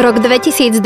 Rok 2021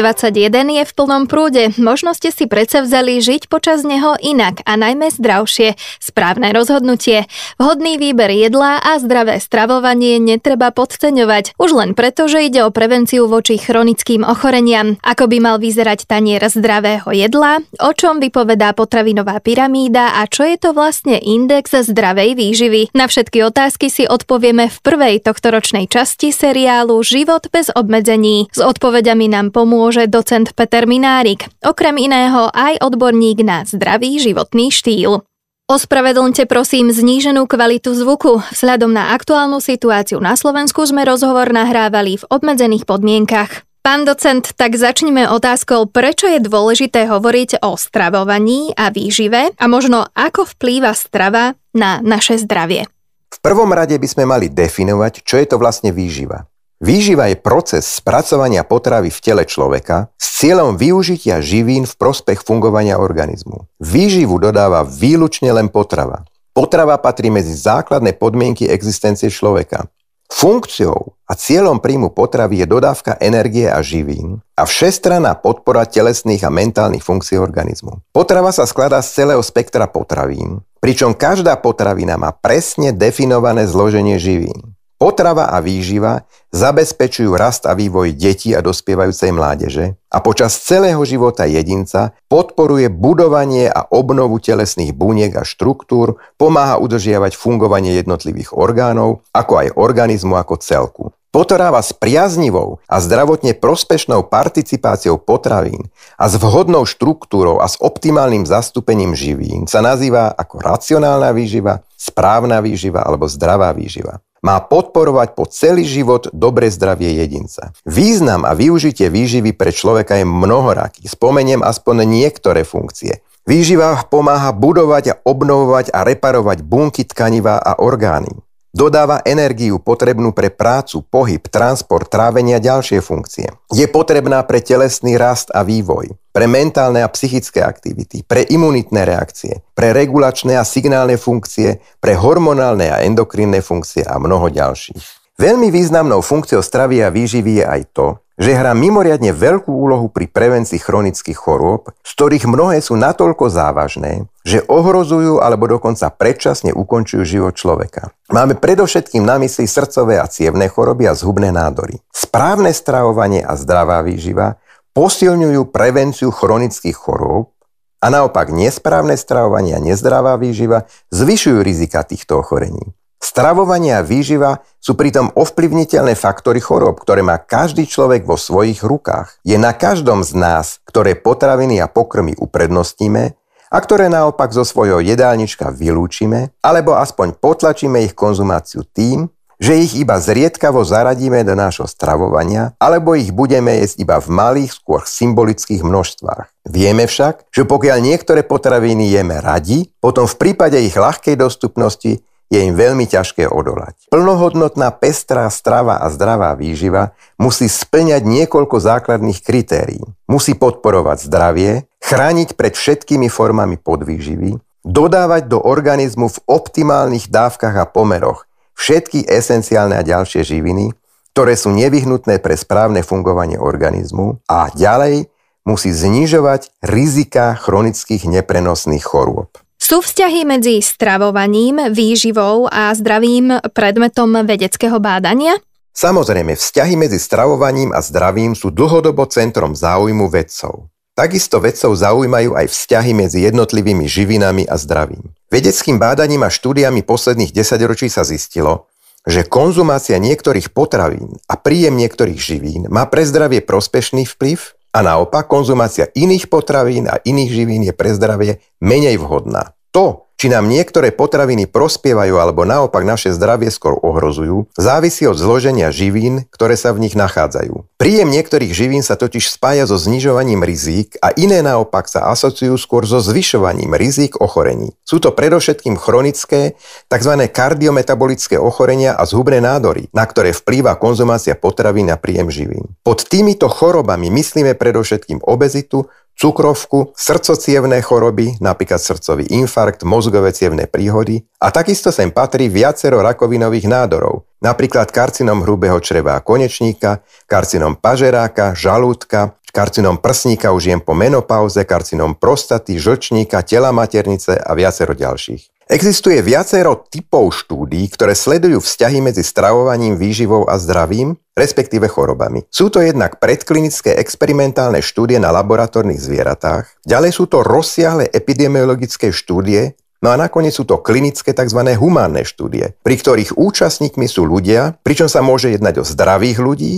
je v plnom prúde. Možno ste si vzali žiť počas neho inak a najmä zdravšie. Správne rozhodnutie. Vhodný výber jedla a zdravé stravovanie netreba podceňovať. Už len preto, že ide o prevenciu voči chronickým ochoreniam. Ako by mal vyzerať tanier zdravého jedla, o čom vypovedá potravinová pyramída a čo je to vlastne index zdravej výživy. Na všetky otázky si odpovieme v prvej tohtoročnej časti seriálu Život bez obmedzení. S odpovedou odpovediami nám pomôže docent Peter Minárik, okrem iného aj odborník na zdravý životný štýl. Ospravedlňte prosím zníženú kvalitu zvuku. Vzhľadom na aktuálnu situáciu na Slovensku sme rozhovor nahrávali v obmedzených podmienkach. Pán docent, tak začneme otázkou, prečo je dôležité hovoriť o stravovaní a výžive a možno ako vplýva strava na naše zdravie. V prvom rade by sme mali definovať, čo je to vlastne výživa. Výživa je proces spracovania potravy v tele človeka s cieľom využitia živín v prospech fungovania organizmu. Výživu dodáva výlučne len potrava. Potrava patrí medzi základné podmienky existencie človeka. Funkciou a cieľom príjmu potravy je dodávka energie a živín a všestranná podpora telesných a mentálnych funkcií organizmu. Potrava sa skladá z celého spektra potravín, pričom každá potravina má presne definované zloženie živín. Potrava a výživa zabezpečujú rast a vývoj detí a dospievajúcej mládeže a počas celého života jedinca podporuje budovanie a obnovu telesných buniek a štruktúr, pomáha udržiavať fungovanie jednotlivých orgánov, ako aj organizmu ako celku. Potrava s priaznivou a zdravotne prospešnou participáciou potravín a s vhodnou štruktúrou a s optimálnym zastúpením živín sa nazýva ako racionálna výživa, správna výživa alebo zdravá výživa má podporovať po celý život dobre zdravie jedinca. Význam a využitie výživy pre človeka je mnohoraký. Spomeniem aspoň niektoré funkcie. Výživa pomáha budovať a obnovovať a reparovať bunky tkaniva a orgány. Dodáva energiu potrebnú pre prácu, pohyb, transport, trávenie a ďalšie funkcie. Je potrebná pre telesný rast a vývoj, pre mentálne a psychické aktivity, pre imunitné reakcie, pre regulačné a signálne funkcie, pre hormonálne a endokrinné funkcie a mnoho ďalších. Veľmi významnou funkciou stravy a výživy je aj to, že hrá mimoriadne veľkú úlohu pri prevencii chronických chorôb, z ktorých mnohé sú natoľko závažné, že ohrozujú alebo dokonca predčasne ukončujú život človeka. Máme predovšetkým na mysli srdcové a cievné choroby a zhubné nádory. Správne stravovanie a zdravá výživa posilňujú prevenciu chronických chorôb a naopak nesprávne stravovanie a nezdravá výživa zvyšujú rizika týchto ochorení. Stravovanie a výživa sú pritom ovplyvniteľné faktory chorób, ktoré má každý človek vo svojich rukách. Je na každom z nás, ktoré potraviny a pokrmy uprednostníme a ktoré naopak zo svojho jedálnička vylúčime, alebo aspoň potlačíme ich konzumáciu tým, že ich iba zriedkavo zaradíme do nášho stravovania, alebo ich budeme jesť iba v malých, skôr symbolických množstvách. Vieme však, že pokiaľ niektoré potraviny jeme radi, potom v prípade ich ľahkej dostupnosti je im veľmi ťažké odolať. Plnohodnotná pestrá strava a zdravá výživa musí splňať niekoľko základných kritérií. Musí podporovať zdravie, chrániť pred všetkými formami podvýživy, dodávať do organizmu v optimálnych dávkach a pomeroch všetky esenciálne a ďalšie živiny, ktoré sú nevyhnutné pre správne fungovanie organizmu a ďalej musí znižovať rizika chronických neprenosných chorôb. Sú vzťahy medzi stravovaním, výživou a zdravým predmetom vedeckého bádania? Samozrejme, vzťahy medzi stravovaním a zdravím sú dlhodobo centrom záujmu vedcov. Takisto vedcov zaujímajú aj vzťahy medzi jednotlivými živinami a zdravím. Vedeckým bádaním a štúdiami posledných desaťročí sa zistilo, že konzumácia niektorých potravín a príjem niektorých živín má pre zdravie prospešný vplyv a naopak, konzumácia iných potravín a iných živín je pre zdravie menej vhodná. To, či nám niektoré potraviny prospievajú alebo naopak naše zdravie skôr ohrozujú, závisí od zloženia živín, ktoré sa v nich nachádzajú. Príjem niektorých živín sa totiž spája so znižovaním rizík a iné naopak sa asociujú skôr so zvyšovaním rizík ochorení. Sú to predovšetkým chronické, tzv. kardiometabolické ochorenia a zhubné nádory, na ktoré vplýva konzumácia potravín a príjem živín. Pod týmito chorobami myslíme predovšetkým obezitu, cukrovku, srdcocievné choroby, napríklad srdcový infarkt, mozgové cievné príhody a takisto sem patrí viacero rakovinových nádorov, napríklad karcinom hrubého čreva a konečníka, karcinom pažeráka, žalúdka, karcinom prsníka už jem po menopauze, karcinom prostaty, žlčníka, tela maternice a viacero ďalších. Existuje viacero typov štúdí, ktoré sledujú vzťahy medzi stravovaním, výživou a zdravím, respektíve chorobami. Sú to jednak predklinické experimentálne štúdie na laboratórnych zvieratách, ďalej sú to rozsiahle epidemiologické štúdie, no a nakoniec sú to klinické tzv. humánne štúdie, pri ktorých účastníkmi sú ľudia, pričom sa môže jednať o zdravých ľudí,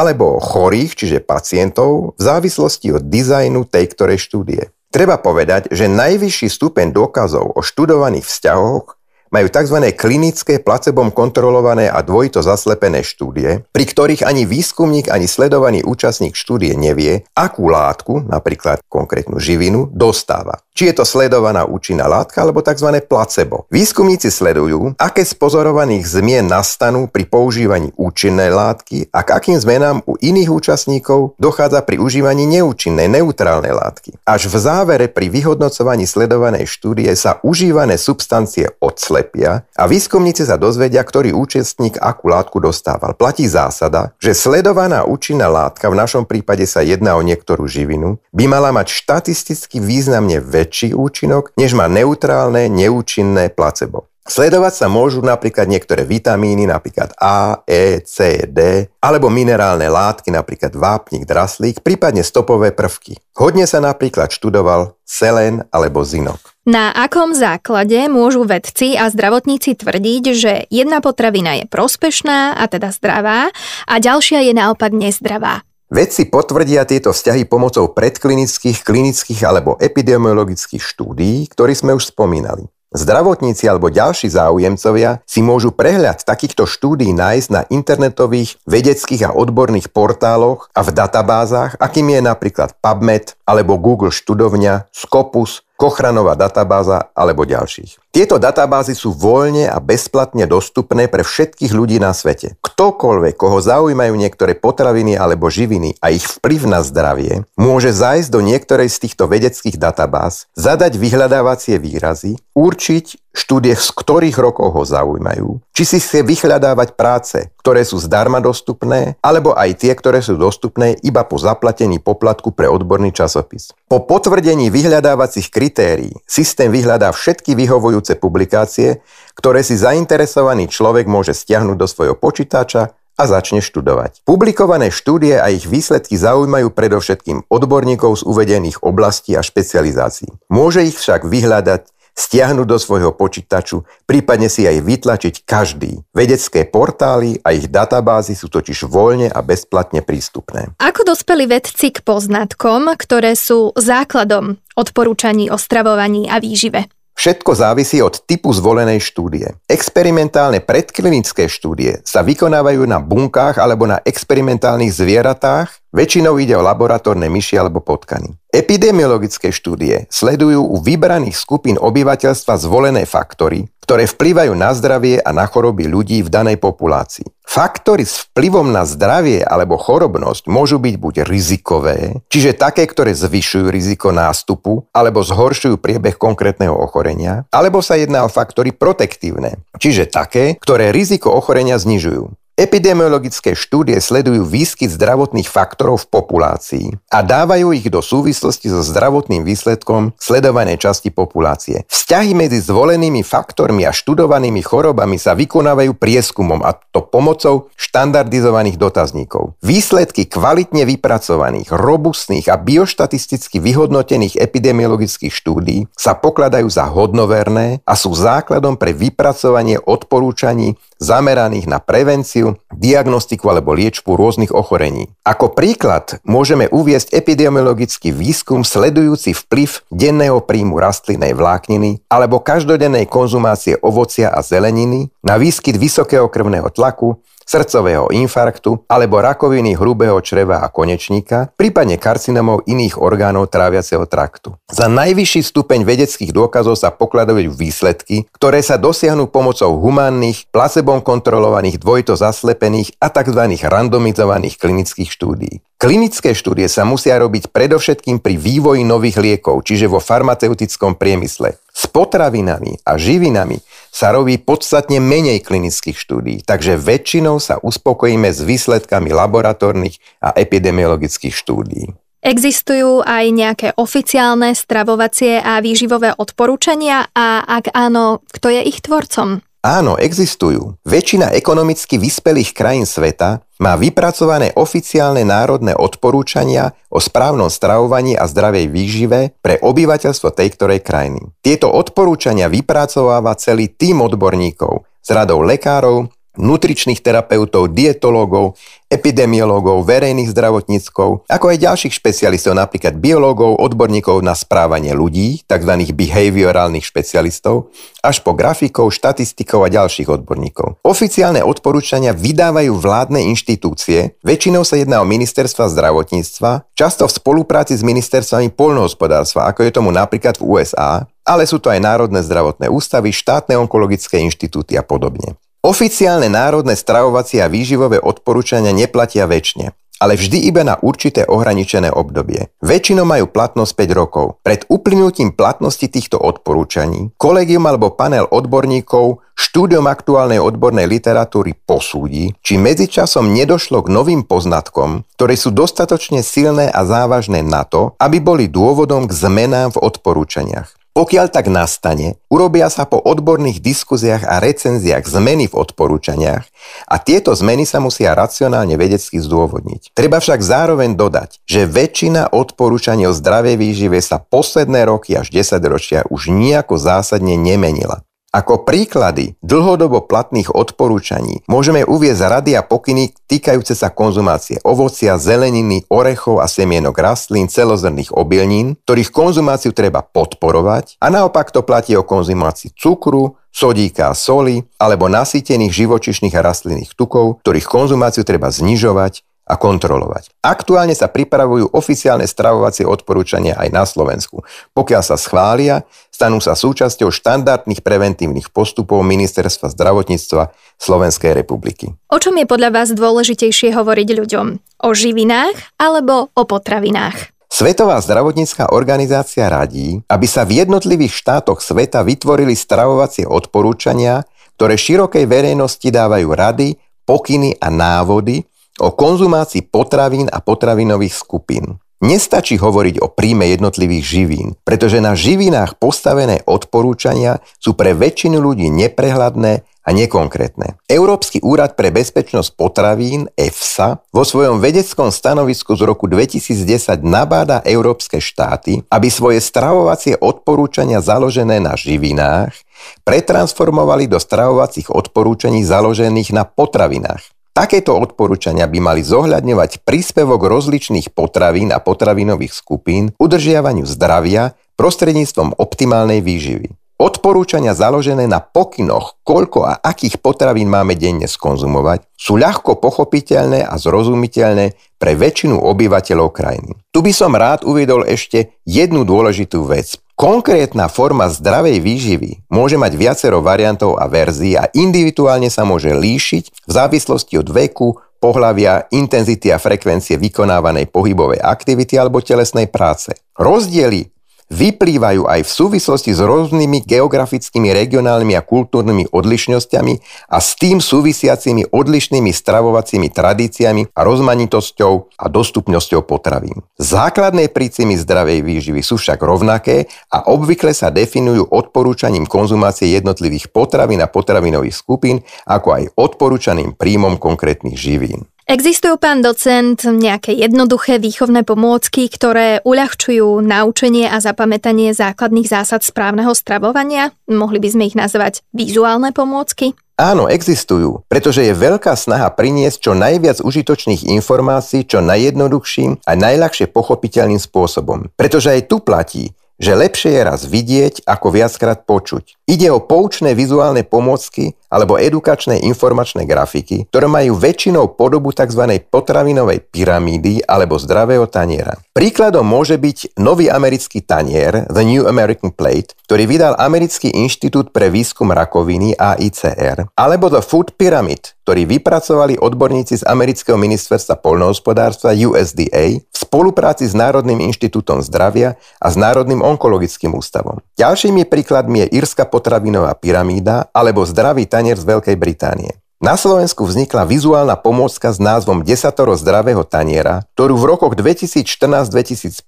alebo o chorých, čiže pacientov, v závislosti od dizajnu tej ktorej štúdie. Treba povedať, že najvyšší stupeň dôkazov o študovaných vzťahoch majú tzv. klinické placebom kontrolované a dvojito zaslepené štúdie, pri ktorých ani výskumník, ani sledovaný účastník štúdie nevie, akú látku, napríklad konkrétnu živinu, dostáva. Či je to sledovaná účinná látka alebo tzv. placebo. Výskumníci sledujú, aké z pozorovaných zmien nastanú pri používaní účinnej látky a k akým zmenám u iných účastníkov dochádza pri užívaní neúčinnej, neutrálnej látky. Až v závere pri vyhodnocovaní sledovanej štúdie sa užívané substancie odsledujú odlepia a výskumníci sa dozvedia, ktorý účastník akú látku dostával. Platí zásada, že sledovaná účinná látka, v našom prípade sa jedná o niektorú živinu, by mala mať štatisticky významne väčší účinok, než má neutrálne, neúčinné placebo. Sledovať sa môžu napríklad niektoré vitamíny, napríklad A, E, C, D, alebo minerálne látky, napríklad vápnik, draslík, prípadne stopové prvky. Hodne sa napríklad študoval selen alebo zinok. Na akom základe môžu vedci a zdravotníci tvrdiť, že jedna potravina je prospešná a teda zdravá a ďalšia je naopak nezdravá? Vedci potvrdia tieto vzťahy pomocou predklinických, klinických alebo epidemiologických štúdií, ktoré sme už spomínali. Zdravotníci alebo ďalší záujemcovia si môžu prehľad takýchto štúdí nájsť na internetových, vedeckých a odborných portáloch a v databázach, akým je napríklad PubMed alebo Google študovňa, Scopus, Kochranová databáza alebo ďalších. Tieto databázy sú voľne a bezplatne dostupné pre všetkých ľudí na svete. Ktokoľvek, koho zaujímajú niektoré potraviny alebo živiny a ich vplyv na zdravie, môže zájsť do niektorej z týchto vedeckých databáz, zadať vyhľadávacie výrazy, určiť, štúdie z ktorých rokov ho zaujímajú, či si chce vyhľadávať práce, ktoré sú zdarma dostupné, alebo aj tie, ktoré sú dostupné iba po zaplatení poplatku pre odborný časopis. Po potvrdení vyhľadávacích kritérií systém vyhľadá všetky vyhovujúce publikácie, ktoré si zainteresovaný človek môže stiahnuť do svojho počítača a začne študovať. Publikované štúdie a ich výsledky zaujímajú predovšetkým odborníkov z uvedených oblastí a špecializácií. Môže ich však vyhľadať stiahnuť do svojho počítaču, prípadne si aj vytlačiť každý. Vedecké portály a ich databázy sú totiž voľne a bezplatne prístupné. Ako dospeli vedci k poznatkom, ktoré sú základom odporúčaní o stravovaní a výžive? Všetko závisí od typu zvolenej štúdie. Experimentálne predklinické štúdie sa vykonávajú na bunkách alebo na experimentálnych zvieratách, väčšinou ide o laboratórne myši alebo potkany. Epidemiologické štúdie sledujú u vybraných skupín obyvateľstva zvolené faktory, ktoré vplyvajú na zdravie a na choroby ľudí v danej populácii. Faktory s vplyvom na zdravie alebo chorobnosť môžu byť buď rizikové, čiže také, ktoré zvyšujú riziko nástupu alebo zhoršujú priebeh konkrétneho ochorenia, alebo sa jedná o faktory protektívne, čiže také, ktoré riziko ochorenia znižujú. Epidemiologické štúdie sledujú výskyt zdravotných faktorov v populácii a dávajú ich do súvislosti so zdravotným výsledkom sledovanej časti populácie. Vzťahy medzi zvolenými faktormi a študovanými chorobami sa vykonávajú prieskumom a to pomocou štandardizovaných dotazníkov. Výsledky kvalitne vypracovaných, robustných a bioštatisticky vyhodnotených epidemiologických štúdí sa pokladajú za hodnoverné a sú základom pre vypracovanie odporúčaní zameraných na prevenciu, diagnostiku alebo liečbu rôznych ochorení. Ako príklad môžeme uviesť epidemiologický výskum sledujúci vplyv denného príjmu rastlinnej vlákniny alebo každodennej konzumácie ovocia a zeleniny na výskyt vysokého krvného tlaku, srdcového infarktu alebo rakoviny hrubého čreva a konečníka, prípadne karcinomov iných orgánov tráviaceho traktu. Za najvyšší stupeň vedeckých dôkazov sa pokladajú výsledky, ktoré sa dosiahnu pomocou humánnych, placebom kontrolovaných, dvojito zaslepených a tzv. randomizovaných klinických štúdií. Klinické štúdie sa musia robiť predovšetkým pri vývoji nových liekov, čiže vo farmaceutickom priemysle. S potravinami a živinami sa robí podstatne menej klinických štúdií, takže väčšinou sa uspokojíme s výsledkami laboratórnych a epidemiologických štúdií. Existujú aj nejaké oficiálne stravovacie a výživové odporúčania a ak áno, kto je ich tvorcom? Áno, existujú. Väčšina ekonomicky vyspelých krajín sveta má vypracované oficiálne národné odporúčania o správnom stravovaní a zdravej výžive pre obyvateľstvo tej ktorej krajiny. Tieto odporúčania vypracováva celý tým odborníkov z radou lekárov, nutričných terapeutov, dietológov, epidemiológov, verejných zdravotníckov, ako aj ďalších špecialistov, napríklad biológov, odborníkov na správanie ľudí, tzv. behaviorálnych špecialistov, až po grafikov, štatistikov a ďalších odborníkov. Oficiálne odporúčania vydávajú vládne inštitúcie, väčšinou sa jedná o ministerstva zdravotníctva, často v spolupráci s ministerstvami poľnohospodárstva, ako je tomu napríklad v USA, ale sú to aj národné zdravotné ústavy, štátne onkologické inštitúty a podobne. Oficiálne národné stravovacie a výživové odporúčania neplatia väčšine, ale vždy iba na určité ohraničené obdobie. Väčšinou majú platnosť 5 rokov. Pred uplynutím platnosti týchto odporúčaní kolegium alebo panel odborníkov štúdium aktuálnej odbornej literatúry posúdi, či medzičasom nedošlo k novým poznatkom, ktoré sú dostatočne silné a závažné na to, aby boli dôvodom k zmenám v odporúčaniach. Pokiaľ tak nastane, urobia sa po odborných diskuziách a recenziách zmeny v odporúčaniach a tieto zmeny sa musia racionálne vedecky zdôvodniť. Treba však zároveň dodať, že väčšina odporúčaní o zdravej výžive sa posledné roky až 10 ročia už nejako zásadne nemenila. Ako príklady dlhodobo platných odporúčaní môžeme uviezť rady a pokyny týkajúce sa konzumácie ovocia, zeleniny, orechov a semienok rastlín, celozrných obilnín, ktorých konzumáciu treba podporovať. A naopak to platí o konzumácii cukru, sodíka a soli alebo nasýtených živočišných a rastlinných tukov, ktorých konzumáciu treba znižovať a kontrolovať. Aktuálne sa pripravujú oficiálne stravovacie odporúčania aj na Slovensku. Pokiaľ sa schvália, stanú sa súčasťou štandardných preventívnych postupov Ministerstva zdravotníctva Slovenskej republiky. O čom je podľa vás dôležitejšie hovoriť ľuďom? O živinách alebo o potravinách? Svetová zdravotnícká organizácia radí, aby sa v jednotlivých štátoch sveta vytvorili stravovacie odporúčania, ktoré širokej verejnosti dávajú rady, pokyny a návody, o konzumácii potravín a potravinových skupín. Nestačí hovoriť o príjme jednotlivých živín, pretože na živinách postavené odporúčania sú pre väčšinu ľudí neprehľadné a nekonkrétne. Európsky úrad pre bezpečnosť potravín EFSA vo svojom vedeckom stanovisku z roku 2010 nabáda európske štáty, aby svoje stravovacie odporúčania založené na živinách pretransformovali do stravovacích odporúčaní založených na potravinách. Takéto odporúčania by mali zohľadňovať príspevok rozličných potravín a potravinových skupín udržiavaniu zdravia prostredníctvom optimálnej výživy. Odporúčania založené na pokynoch, koľko a akých potravín máme denne skonzumovať, sú ľahko pochopiteľné a zrozumiteľné pre väčšinu obyvateľov krajiny. Tu by som rád uviedol ešte jednu dôležitú vec. Konkrétna forma zdravej výživy môže mať viacero variantov a verzií a individuálne sa môže líšiť v závislosti od veku, pohlavia, intenzity a frekvencie vykonávanej pohybovej aktivity alebo telesnej práce. Rozdiely vyplývajú aj v súvislosti s rôznymi geografickými, regionálnymi a kultúrnymi odlišnosťami a s tým súvisiacimi odlišnými stravovacími tradíciami a rozmanitosťou a dostupnosťou potravín. Základné prícimy zdravej výživy sú však rovnaké a obvykle sa definujú odporúčaním konzumácie jednotlivých potravín a potravinových skupín, ako aj odporúčaným príjmom konkrétnych živín. Existujú, pán docent, nejaké jednoduché výchovné pomôcky, ktoré uľahčujú naučenie a zapamätanie základných zásad správneho stravovania? Mohli by sme ich nazvať vizuálne pomôcky? Áno, existujú, pretože je veľká snaha priniesť čo najviac užitočných informácií čo najjednoduchším a najľahšie pochopiteľným spôsobom. Pretože aj tu platí, že lepšie je raz vidieť, ako viackrát počuť. Ide o poučné vizuálne pomôcky alebo edukačné informačné grafiky, ktoré majú väčšinou podobu tzv. potravinovej pyramídy alebo zdravého taniera. Príkladom môže byť nový americký tanier The New American Plate, ktorý vydal Americký inštitút pre výskum rakoviny AICR, alebo The Food Pyramid, ktorý vypracovali odborníci z Amerického ministerstva poľnohospodárstva USDA v spolupráci s Národným inštitútom zdravia a s Národným onkologickým ústavom. Ďalšími príkladmi je írska potravinová pyramída alebo zdravý tanier z Veľkej Británie. Na Slovensku vznikla vizuálna pomôcka s názvom Desatoro zdravého taniera, ktorú v rokoch 2014-2015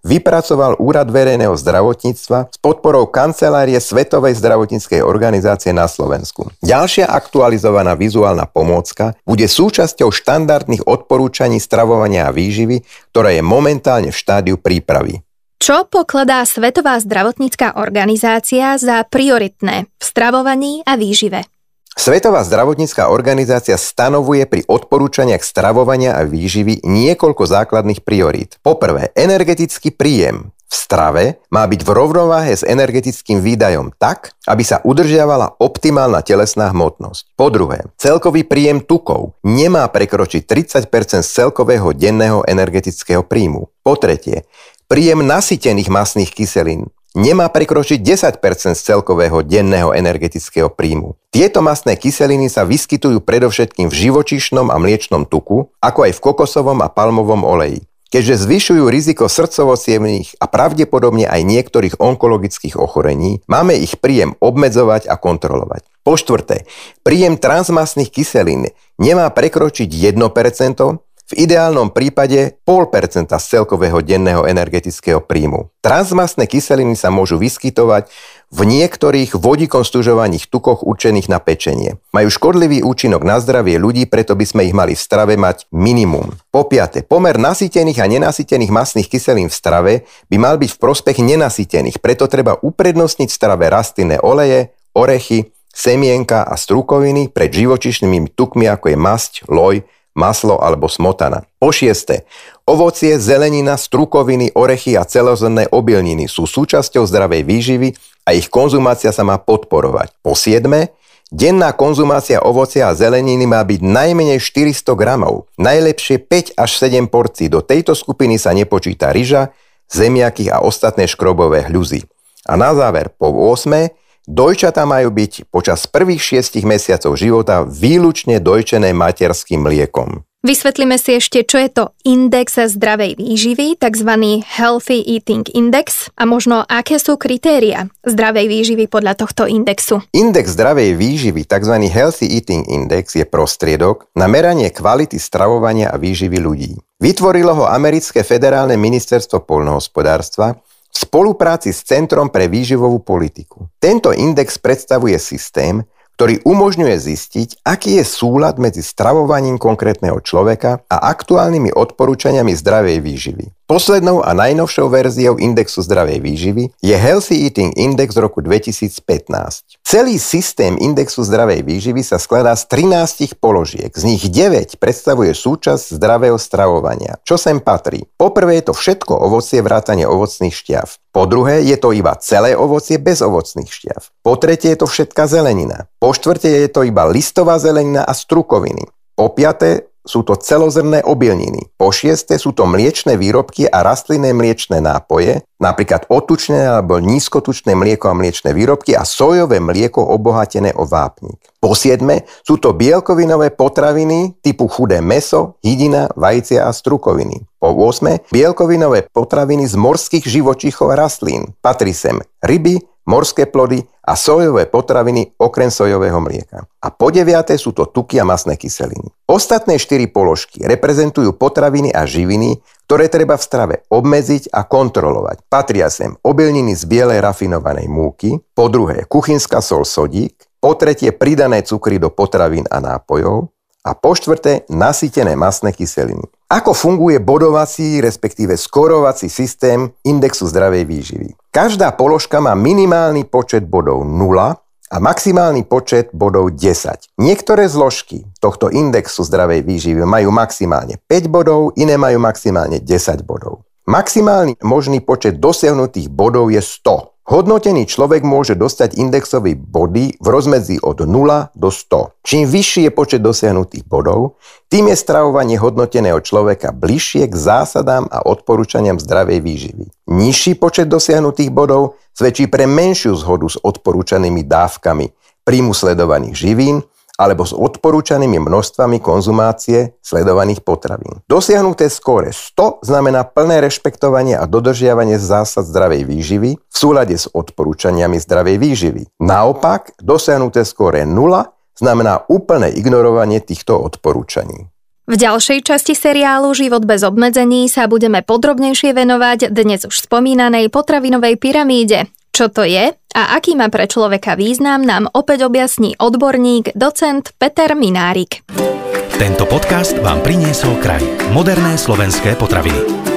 vypracoval Úrad verejného zdravotníctva s podporou kancelárie Svetovej zdravotníckej organizácie na Slovensku. Ďalšia aktualizovaná vizuálna pomôcka bude súčasťou štandardných odporúčaní stravovania a výživy, ktorá je momentálne v štádiu prípravy. Čo pokladá Svetová zdravotnícká organizácia za prioritné v stravovaní a výžive? Svetová zdravotnícká organizácia stanovuje pri odporúčaniach stravovania a výživy niekoľko základných priorít. Poprvé, energetický príjem v strave má byť v rovnováhe s energetickým výdajom tak, aby sa udržiavala optimálna telesná hmotnosť. Po druhé, celkový príjem tukov nemá prekročiť 30 z celkového denného energetického príjmu. Po tretie, príjem nasýtených masných kyselín nemá prekročiť 10% z celkového denného energetického príjmu. Tieto masné kyseliny sa vyskytujú predovšetkým v živočišnom a mliečnom tuku, ako aj v kokosovom a palmovom oleji. Keďže zvyšujú riziko srdcovo a pravdepodobne aj niektorých onkologických ochorení, máme ich príjem obmedzovať a kontrolovať. Po štvrté, príjem transmasných kyselín nemá prekročiť 1%, v ideálnom prípade 0,5% z celkového denného energetického príjmu. Transmastné kyseliny sa môžu vyskytovať v niektorých vodíkom stužovaných tukoch určených na pečenie. Majú škodlivý účinok na zdravie ľudí, preto by sme ich mali v strave mať minimum. Po piate, pomer nasýtených a nenasýtených masných kyselín v strave by mal byť v prospech nenasýtených, preto treba uprednostniť v strave rastlinné oleje, orechy, semienka a strukoviny pred živočišnými tukmi ako je masť, loj, maslo alebo smotana. Po šieste, ovocie, zelenina, strukoviny, orechy a celozrné obilniny sú súčasťou zdravej výživy a ich konzumácia sa má podporovať. Po siedme, denná konzumácia ovocia a zeleniny má byť najmenej 400 gramov, najlepšie 5 až 7 porcií. Do tejto skupiny sa nepočíta ryža, zemiaky a ostatné škrobové hľuzy. A na záver, po 8. Dojčatá majú byť počas prvých šiestich mesiacov života výlučne dojčené materským mliekom. Vysvetlíme si ešte, čo je to index zdravej výživy, tzv. Healthy Eating Index a možno aké sú kritéria zdravej výživy podľa tohto indexu. Index zdravej výživy, tzv. Healthy Eating Index, je prostriedok na meranie kvality stravovania a výživy ľudí. Vytvorilo ho americké federálne ministerstvo poľnohospodárstva v spolupráci s Centrom pre výživovú politiku. Tento index predstavuje systém, ktorý umožňuje zistiť, aký je súlad medzi stravovaním konkrétneho človeka a aktuálnymi odporúčaniami zdravej výživy. Poslednou a najnovšou verziou indexu zdravej výživy je Healthy Eating Index z roku 2015. Celý systém indexu zdravej výživy sa skladá z 13 položiek, z nich 9 predstavuje súčasť zdravého stravovania. Čo sem patrí? Poprvé je to všetko ovocie vrátane ovocných šťav. Po druhé je to iba celé ovocie bez ovocných šťav. Po tretie je to všetká zelenina. Po štvrte je to iba listová zelenina a strukoviny. Po piaté sú to celozrné obilniny. Po šieste sú to mliečne výrobky a rastlinné mliečne nápoje, napríklad otučné alebo nízkotučné mlieko a mliečne výrobky a sojové mlieko obohatené o vápnik. Po siedme sú to bielkovinové potraviny typu chudé meso, hydina, vajcia a strukoviny. Po 8. bielkovinové potraviny z morských živočíchov a rastlín. Patrí sem ryby, morské plody a sojové potraviny okrem sojového mlieka. A po deviate sú to tuky a masné kyseliny. Ostatné štyri položky reprezentujú potraviny a živiny, ktoré treba v strave obmedziť a kontrolovať. Patria sem obilniny z bielej rafinovanej múky, po druhé kuchynská sol sodík, po tretie pridané cukry do potravín a nápojov a po štvrté nasýtené masné kyseliny. Ako funguje bodovací, respektíve skorovací systém indexu zdravej výživy? Každá položka má minimálny počet bodov 0 a maximálny počet bodov 10. Niektoré zložky tohto indexu zdravej výživy majú maximálne 5 bodov, iné majú maximálne 10 bodov. Maximálny možný počet dosiahnutých bodov je 100. Hodnotený človek môže dostať indexové body v rozmedzi od 0 do 100. Čím vyšší je počet dosiahnutých bodov, tým je stravovanie hodnoteného človeka bližšie k zásadám a odporúčaniam zdravej výživy. Nižší počet dosiahnutých bodov svedčí pre menšiu zhodu s odporúčanými dávkami príjmu sledovaných živín alebo s odporúčanými množstvami konzumácie sledovaných potravín. Dosiahnuté skóre 100 znamená plné rešpektovanie a dodržiavanie zásad zdravej výživy v súlade s odporúčaniami zdravej výživy. Naopak, dosiahnuté skóre 0 znamená úplné ignorovanie týchto odporúčaní. V ďalšej časti seriálu Život bez obmedzení sa budeme podrobnejšie venovať dnes už spomínanej potravinovej pyramíde. Čo to je a aký má pre človeka význam nám opäť objasní odborník, docent Peter Minárik. Tento podcast vám priniesol kraj. Moderné slovenské potraviny.